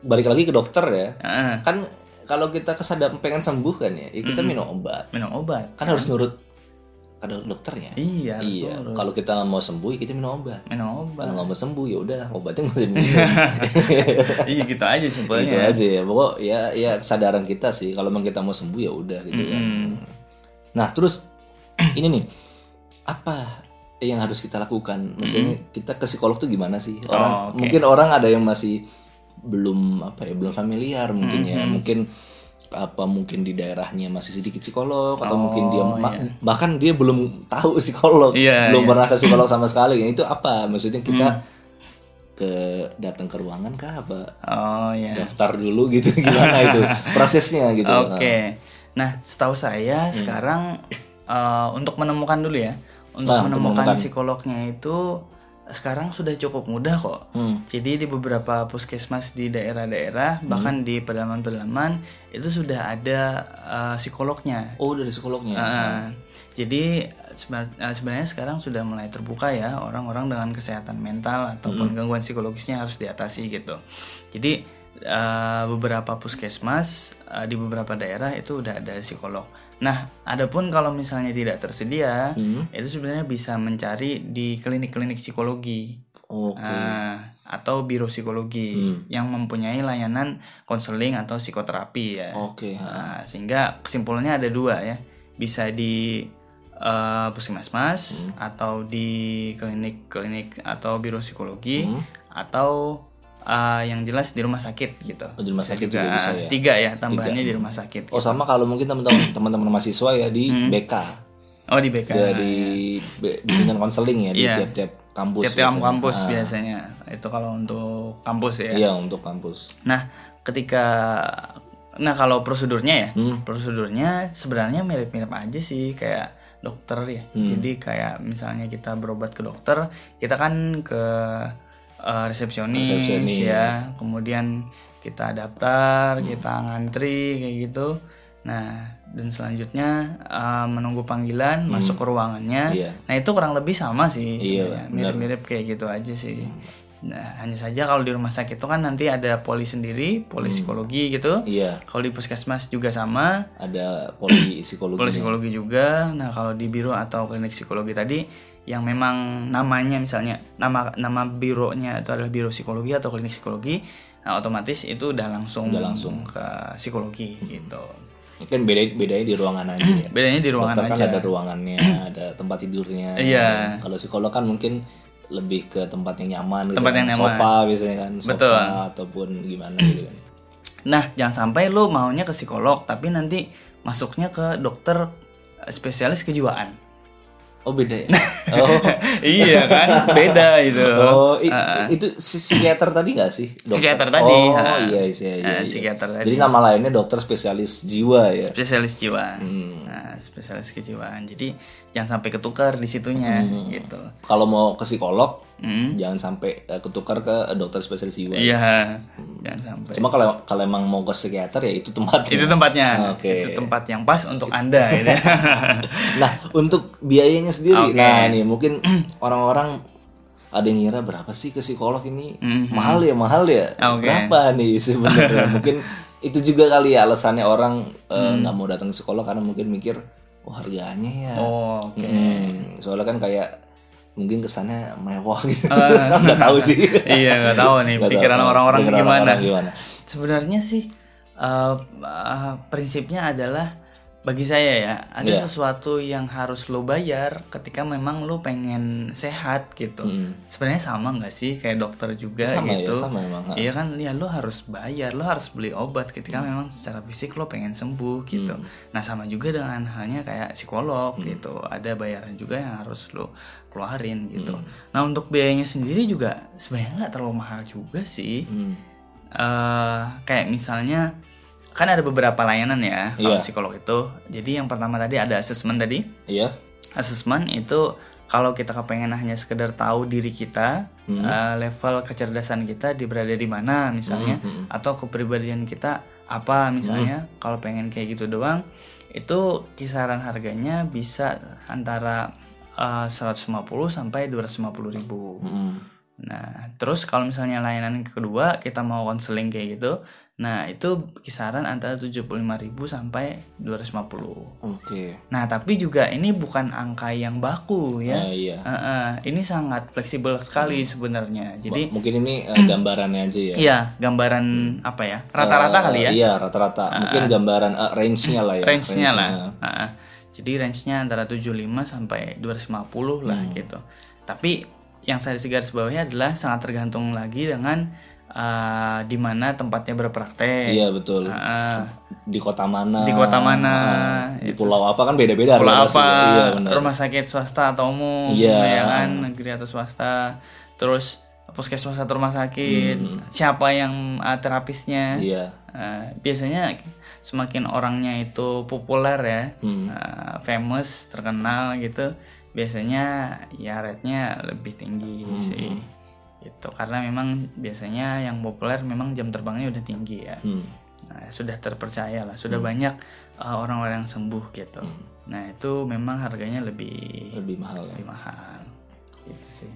[SPEAKER 1] balik lagi ke dokter ya. Uh. Kan kalau kita kesadar pengen sembuh kan ya, ya kita hmm. minum obat.
[SPEAKER 2] Minum obat.
[SPEAKER 1] Kan, kan harus nurut ada dokternya.
[SPEAKER 2] Iya.
[SPEAKER 1] Iya. Kalau kita mau sembuh, ya kita minum obat.
[SPEAKER 2] Minum obat.
[SPEAKER 1] Kalau nggak mau sembuh, ya udah obatnya nggak minum.
[SPEAKER 2] iya gitu aja simpelnya.
[SPEAKER 1] Gitu aja ya. Pokok ya ya kesadaran kita sih. Kalau memang kita mau sembuh ya udah gitu mm -hmm. kan. Nah terus ini nih apa yang harus kita lakukan? Maksudnya mm -hmm. kita ke psikolog tuh gimana sih? Orang oh, okay. mungkin orang ada yang masih belum apa ya belum familiar mungkin mm -hmm. ya mungkin apa mungkin di daerahnya masih sedikit psikolog atau oh, mungkin dia iya. bahkan dia belum tahu psikolog
[SPEAKER 2] yeah,
[SPEAKER 1] belum
[SPEAKER 2] yeah.
[SPEAKER 1] pernah ke psikolog sama sekali itu apa maksudnya kita hmm. ke datang ke ruangan kah apa
[SPEAKER 2] oh, yeah.
[SPEAKER 1] daftar dulu gitu gimana itu prosesnya gitu
[SPEAKER 2] oke okay. nah setahu saya hmm. sekarang uh, untuk menemukan dulu ya untuk nah, menemukan, menemukan psikolognya itu sekarang sudah cukup mudah kok. Hmm. Jadi di beberapa puskesmas di daerah-daerah, hmm. bahkan di pedalaman-pedalaman itu sudah ada uh, psikolognya.
[SPEAKER 1] Oh, dari psikolognya. Uh,
[SPEAKER 2] hmm. Jadi eh, sebenarnya sekarang sudah mulai terbuka ya orang-orang dengan kesehatan mental ataupun hmm. gangguan psikologisnya harus diatasi gitu. Jadi uh, beberapa puskesmas uh, di beberapa daerah itu udah ada psikolog. Nah, adapun kalau misalnya tidak tersedia, hmm. itu sebenarnya bisa mencari di klinik-klinik psikologi.
[SPEAKER 1] Okay. Nah,
[SPEAKER 2] atau biro psikologi hmm. yang mempunyai layanan konseling atau psikoterapi ya.
[SPEAKER 1] Oke. Okay.
[SPEAKER 2] Nah, sehingga kesimpulannya ada dua ya, bisa di uh, puskesmas hmm. atau di klinik-klinik atau biro psikologi hmm. atau uh, yang jelas di rumah sakit gitu.
[SPEAKER 1] Oh, di rumah sakit juga, juga bisa ya.
[SPEAKER 2] Tiga ya tambahannya tiga. di rumah sakit.
[SPEAKER 1] Oh gitu. sama kalau mungkin teman-teman teman-teman mahasiswa ya di hmm. BK.
[SPEAKER 2] Oh di BK.
[SPEAKER 1] Jadi bimbingan konseling ya di iya. tiap-tiap kampus.
[SPEAKER 2] Tiap-tiap kampus ah. biasanya. Itu kalau untuk kampus ya.
[SPEAKER 1] Iya untuk kampus.
[SPEAKER 2] Nah ketika nah kalau prosedurnya ya, hmm. prosedurnya sebenarnya mirip-mirip aja sih kayak dokter ya. Hmm. Jadi kayak misalnya kita berobat ke dokter, kita kan ke uh, resepsionis, resepsionis ya kemudian kita daftar hmm. kita ngantri kayak gitu nah dan selanjutnya uh, menunggu panggilan hmm. masuk ke ruangannya iya. nah itu kurang lebih sama sih
[SPEAKER 1] iya,
[SPEAKER 2] mirip-mirip kayak gitu aja sih Nah, hanya saja kalau di rumah sakit itu kan nanti ada poli sendiri, poli hmm. psikologi gitu.
[SPEAKER 1] Iya.
[SPEAKER 2] Kalau di puskesmas juga sama.
[SPEAKER 1] Ada poli psikologi.
[SPEAKER 2] poli psikologi juga. Nah, kalau di biro atau klinik psikologi tadi yang memang namanya misalnya nama nama bironya itu adalah biro psikologi atau klinik psikologi nah otomatis itu udah langsung
[SPEAKER 1] udah langsung.
[SPEAKER 2] ke psikologi gitu.
[SPEAKER 1] Kan beda bedanya di ruangan aja ya.
[SPEAKER 2] bedanya di ruangan
[SPEAKER 1] Dokter
[SPEAKER 2] kan
[SPEAKER 1] aja. ada ruangannya ada tempat tidurnya.
[SPEAKER 2] Iya.
[SPEAKER 1] Kalau psikolog kan mungkin lebih ke tempat yang nyaman
[SPEAKER 2] gitu tempat
[SPEAKER 1] kan.
[SPEAKER 2] yang nyaman.
[SPEAKER 1] Sofa biasanya kan sofa
[SPEAKER 2] Betul.
[SPEAKER 1] ataupun gimana gitu kan.
[SPEAKER 2] Nah jangan sampai lu maunya ke psikolog tapi nanti masuknya ke dokter spesialis kejiwaan
[SPEAKER 1] Oh beda ya? Oh
[SPEAKER 2] iya kan beda itu.
[SPEAKER 1] Oh uh, itu psikiater tadi gak sih?
[SPEAKER 2] Dokter? Psikiater tadi.
[SPEAKER 1] Oh uh, iya iya iya. Uh,
[SPEAKER 2] psikiater tadi.
[SPEAKER 1] Jadi nama lainnya dokter spesialis jiwa ya.
[SPEAKER 2] Spesialis jiwa. Hmm. Nah, spesialis kejiwaan jadi jangan sampai ketukar di situnya hmm. gitu
[SPEAKER 1] kalau mau ke psikolog hmm. jangan sampai uh, ketukar ke dokter spesialis jiwa
[SPEAKER 2] iya hmm. jangan sampai
[SPEAKER 1] cuma kalau kalau emang mau ke psikiater ya itu tempatnya
[SPEAKER 2] itu tempatnya okay. itu tempat yang pas untuk anda ya
[SPEAKER 1] nah untuk biayanya sendiri okay. nah nih mungkin orang-orang ada yang ngira berapa sih ke psikolog ini mm-hmm. mahal ya mahal ya okay. berapa nih sebenarnya mungkin itu juga kali ya alasannya orang eh, hmm. nggak uh, mau datang ke psikolog karena mungkin mikir oh harganya ya
[SPEAKER 2] oh, oke okay.
[SPEAKER 1] hmm, soalnya kan kayak mungkin kesannya mewah gitu. Uh, nggak tahu sih.
[SPEAKER 2] Iya nggak tahu nih gak pikiran orang-orang gimana. gimana. Sebenarnya sih uh, uh, prinsipnya adalah bagi saya ya ada yeah. sesuatu yang harus lo bayar ketika memang lo pengen sehat gitu hmm. sebenarnya sama nggak sih kayak dokter juga sama ya, gitu ya, sama emang, iya kan ya lo harus bayar lo harus beli obat ketika hmm. memang secara fisik lo pengen sembuh gitu hmm. nah sama juga dengan halnya kayak psikolog hmm. gitu ada bayaran juga yang harus lo keluarin gitu hmm. nah untuk biayanya sendiri juga sebenarnya nggak terlalu mahal juga sih hmm. uh, kayak misalnya kan ada beberapa layanan ya kalau yeah. psikolog itu. Jadi yang pertama tadi ada asesmen tadi.
[SPEAKER 1] Iya. Yeah.
[SPEAKER 2] Asesmen itu kalau kita kepengen hanya sekedar tahu diri kita, hmm. uh, level kecerdasan kita di berada di mana misalnya, hmm, hmm, atau kepribadian kita apa misalnya. Hmm. Kalau pengen kayak gitu doang, itu kisaran harganya bisa antara uh, 150 sampai 250 ribu. Hmm. Nah, terus kalau misalnya layanan kedua kita mau konseling kayak gitu, Nah, itu kisaran antara 75.000 sampai 250. Oke.
[SPEAKER 1] Okay.
[SPEAKER 2] Nah, tapi juga ini bukan angka yang baku ya.
[SPEAKER 1] Uh, iya.
[SPEAKER 2] Uh, uh, ini sangat fleksibel sekali hmm. sebenarnya. Jadi
[SPEAKER 1] mungkin ini uh, gambarannya aja ya.
[SPEAKER 2] Iya, gambaran hmm. apa ya? Rata-rata uh, kali ya.
[SPEAKER 1] Iya, rata-rata. Uh, mungkin gambaran uh, range-nya lah ya.
[SPEAKER 2] Range-nya range lah. Uh, uh. Jadi range-nya antara 75 sampai 250 lah hmm. gitu. Tapi yang saya garis bawahnya adalah sangat tergantung lagi dengan uh, di mana tempatnya berpraktek.
[SPEAKER 1] Iya betul. Uh, di kota mana?
[SPEAKER 2] Di kota mana?
[SPEAKER 1] Uh, di pulau apa kan beda-beda.
[SPEAKER 2] Pulau apa? Iya, Rumah sakit swasta atau umum? Iya. Ya kan negeri atau swasta. Terus puskesmas atau rumah sakit. Hmm. Siapa yang uh, terapisnya?
[SPEAKER 1] Iya.
[SPEAKER 2] Uh, biasanya semakin orangnya itu populer ya, hmm. uh, famous, terkenal gitu. Biasanya ya rate-nya lebih tinggi hmm. sih itu karena memang biasanya yang populer memang jam terbangnya udah tinggi ya hmm. nah, sudah terpercaya lah sudah hmm. banyak uh, orang-orang yang sembuh gitu hmm. nah itu memang harganya lebih
[SPEAKER 1] lebih mahal
[SPEAKER 2] lebih ya? mahal itu sih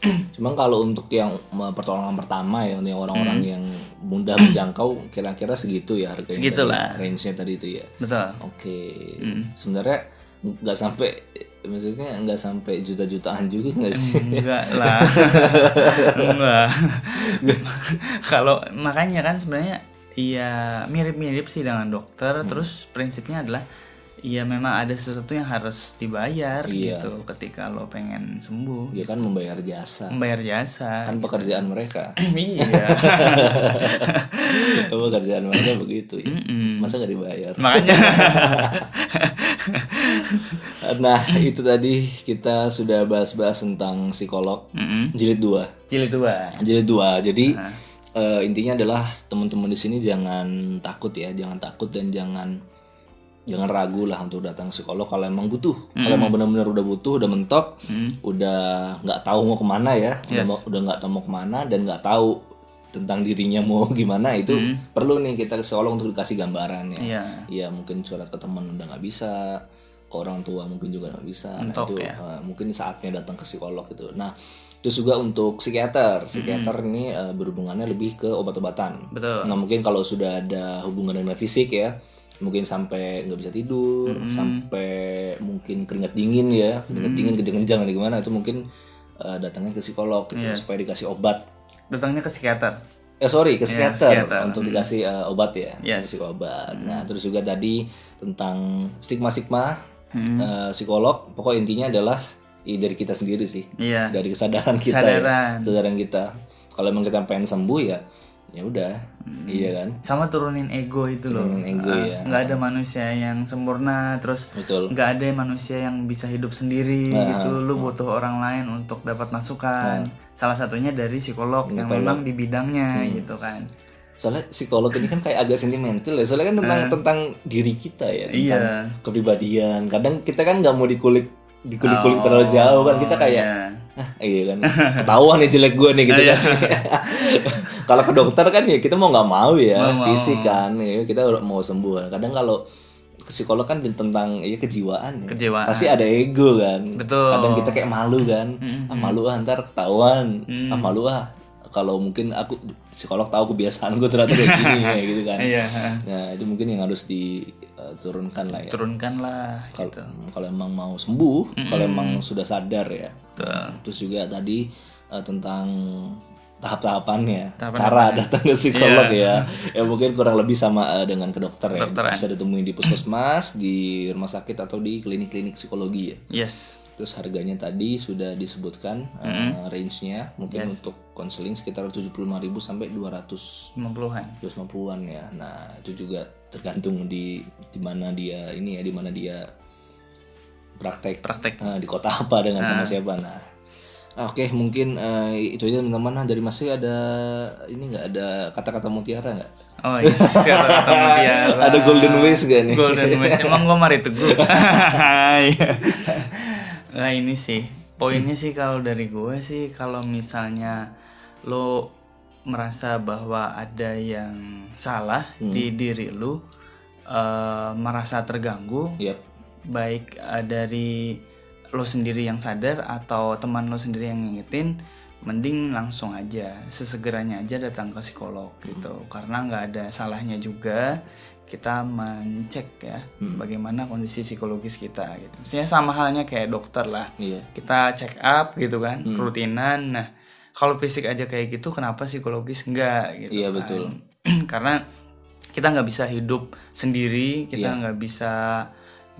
[SPEAKER 1] Cuma kalau untuk yang pertolongan pertama ya untuk orang-orang hmm. yang mudah menjangkau kira-kira segitu ya harganya.
[SPEAKER 2] Segitulah.
[SPEAKER 1] Range-nya tadi itu ya.
[SPEAKER 2] Betul.
[SPEAKER 1] Oke. Okay. Hmm. Sebenarnya nggak sampai maksudnya nggak sampai juta-jutaan juga nggak sih?
[SPEAKER 2] Enggak lah. Enggak. Kalau makanya kan sebenarnya iya mirip-mirip sih dengan dokter. Hmm. terus prinsipnya adalah Iya memang ada sesuatu yang harus dibayar iya. gitu ketika lo pengen sembuh.
[SPEAKER 1] Iya kan membayar jasa.
[SPEAKER 2] Membayar jasa.
[SPEAKER 1] Kan pekerjaan mereka.
[SPEAKER 2] iya.
[SPEAKER 1] pekerjaan mereka begitu ya. Mm -mm. Masa gak dibayar?
[SPEAKER 2] Makanya.
[SPEAKER 1] nah itu tadi kita sudah bahas-bahas tentang psikolog mm -hmm. jilid 2
[SPEAKER 2] Jilid 2
[SPEAKER 1] Jilid 2 Jadi uh. Uh, intinya adalah teman-teman di sini jangan takut ya, jangan takut dan jangan jangan ragu lah untuk datang psikolog kalau emang butuh mm. kalau emang benar-benar udah butuh udah mentok mm. udah nggak tahu mau ke mana ya yes. udah udah nggak tahu mau ke mana dan nggak tahu tentang dirinya mau gimana itu mm. perlu nih kita ke psikolog untuk dikasih gambaran ya
[SPEAKER 2] yeah.
[SPEAKER 1] ya mungkin surat ke teman udah nggak bisa ke orang tua mungkin juga nggak bisa
[SPEAKER 2] mentok,
[SPEAKER 1] nah, itu
[SPEAKER 2] ya.
[SPEAKER 1] uh, mungkin saatnya datang ke psikolog itu nah itu juga untuk psikiater psikiater mm. ini uh, berhubungannya lebih ke obat-obatan
[SPEAKER 2] betul
[SPEAKER 1] nah mungkin kalau sudah ada hubungan dengan fisik ya mungkin sampai nggak bisa tidur mm -hmm. sampai mungkin keringat dingin ya keringat mm. dingin kencang-kencang atau gimana itu mungkin uh, datangnya ke psikolog gitu, yeah. supaya dikasih obat
[SPEAKER 2] datangnya ke psikiater
[SPEAKER 1] eh sorry ke iya, psikiater, yeah, untuk dikasih uh, obat ya yes. dikasih obat mm. nah terus juga tadi tentang stigma stigma mm. uh, psikolog pokok intinya adalah ya, dari kita sendiri sih
[SPEAKER 2] yeah.
[SPEAKER 1] dari kesadaran kita ya. kesadaran, ya, kesadaran kita kalau emang kita pengen sembuh ya ya udah hmm. iya kan
[SPEAKER 2] sama turunin ego itu
[SPEAKER 1] turunin
[SPEAKER 2] loh
[SPEAKER 1] ego uh, ya
[SPEAKER 2] nggak ada manusia yang sempurna terus
[SPEAKER 1] betul
[SPEAKER 2] nggak ada manusia yang bisa hidup sendiri uh, gitu lu uh. butuh orang lain untuk dapat masukan uh. salah satunya dari psikolog, psikolog. yang memang di bidangnya hmm. gitu kan
[SPEAKER 1] soalnya psikolog ini kan kayak agak sentimental ya soalnya kan tentang uh. tentang diri kita ya tentang iya. kepribadian kadang kita kan nggak mau dikulik dikulik-kulik oh, terlalu jauh kan kita kayak yeah. ah iya kan ketahuan nih jelek gue nih gitu kan kalau ke dokter kan ya kita mau nggak mau ya mau, fisik kan ya kita mau sembuh kadang kalau psikolog kan tentang ya kejiwaan, ya. kejiwaan. pasti ada ego kan
[SPEAKER 2] Betul.
[SPEAKER 1] kadang kita kayak malu kan mm-hmm. ah malu ah ntar ketahuan mm. ah malu ah kalau mungkin aku psikolog tahu kebiasaan gue ternyata kayak gini ya gitu kan
[SPEAKER 2] iya.
[SPEAKER 1] nah itu mungkin yang harus diturunkan lah ya
[SPEAKER 2] turunkan lah
[SPEAKER 1] kalau gitu. kalau emang mau sembuh mm-hmm. kalau emang sudah sadar ya Betul. terus juga tadi uh, tentang tahap-tahapannya. Tahapan cara datang ke psikolog yeah. ya. Ya mungkin kurang lebih sama uh, dengan ke dokter ya. Dokteran. bisa ditemui di puskesmas di rumah sakit atau di klinik-klinik psikologi ya.
[SPEAKER 2] Yes.
[SPEAKER 1] Terus harganya tadi sudah disebutkan mm -hmm. uh, range-nya. Mungkin yes. untuk konseling sekitar 75.000 sampai 250-an 250-an ya. Nah itu juga tergantung di di mana dia ini ya di mana dia praktek
[SPEAKER 2] praktek.
[SPEAKER 1] uh, di kota apa dengan sama siapa nah Oke, okay, mungkin uh, itu aja teman-teman. Nah, dari masih ada ini nggak ada kata-kata mutiara nggak?
[SPEAKER 2] Oh iya, kata-kata mutiara.
[SPEAKER 1] ada golden ways gak nih?
[SPEAKER 2] Golden ways. Emang gua mari teguh. nah ini sih poinnya sih kalau dari gue sih kalau misalnya lo merasa bahwa ada yang salah hmm. di diri lo uh, merasa terganggu,
[SPEAKER 1] yep.
[SPEAKER 2] baik uh, dari lo sendiri yang sadar atau teman lo sendiri yang ngingetin mending langsung aja sesegeranya aja datang ke psikolog hmm. gitu karena nggak ada salahnya juga kita mencek ya hmm. bagaimana kondisi psikologis kita gitu misalnya sama halnya kayak dokter lah
[SPEAKER 1] yeah.
[SPEAKER 2] kita check up gitu kan hmm. rutinan nah kalau fisik aja kayak gitu kenapa psikologis enggak gitu
[SPEAKER 1] iya yeah, betul
[SPEAKER 2] karena kita nggak bisa hidup sendiri kita iya. nggak yeah. bisa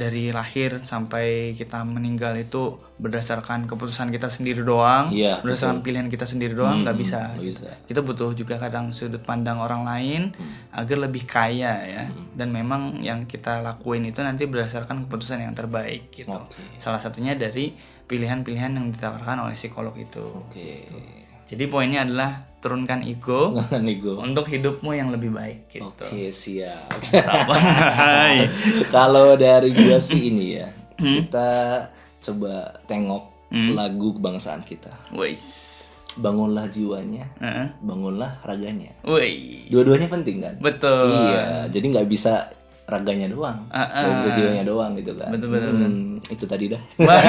[SPEAKER 2] dari lahir sampai kita meninggal itu berdasarkan keputusan kita sendiri doang,
[SPEAKER 1] iya,
[SPEAKER 2] berdasarkan betul. pilihan kita sendiri doang nggak hmm, bisa. bisa. Kita butuh juga kadang sudut pandang orang lain hmm. agar lebih kaya ya. Hmm. Dan memang yang kita lakuin itu nanti berdasarkan keputusan yang terbaik gitu. Okay. Salah satunya dari pilihan-pilihan yang ditawarkan oleh psikolog itu.
[SPEAKER 1] Okay. Gitu.
[SPEAKER 2] Jadi poinnya adalah turunkan ego,
[SPEAKER 1] ego.
[SPEAKER 2] untuk hidupmu yang lebih baik gitu.
[SPEAKER 1] Oke, siap. Kalau dari gue sih ini ya, hmm? kita coba tengok hmm? lagu kebangsaan kita.
[SPEAKER 2] Wais.
[SPEAKER 1] Bangunlah jiwanya, uh-huh. bangunlah raganya.
[SPEAKER 2] Woi.
[SPEAKER 1] Dua-duanya penting kan?
[SPEAKER 2] Betul.
[SPEAKER 1] Iya, jadi nggak bisa raganya doang, uh, uh. gak bisa jiwanya doang gitu kan.
[SPEAKER 2] Betul betul. Hmm,
[SPEAKER 1] itu tadi dah.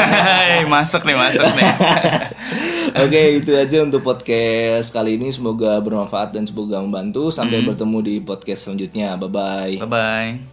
[SPEAKER 2] masuk nih masuk nih.
[SPEAKER 1] Oke itu aja untuk podcast kali ini semoga bermanfaat dan semoga membantu. Sampai hmm. bertemu di podcast selanjutnya. Bye bye.
[SPEAKER 2] Bye bye.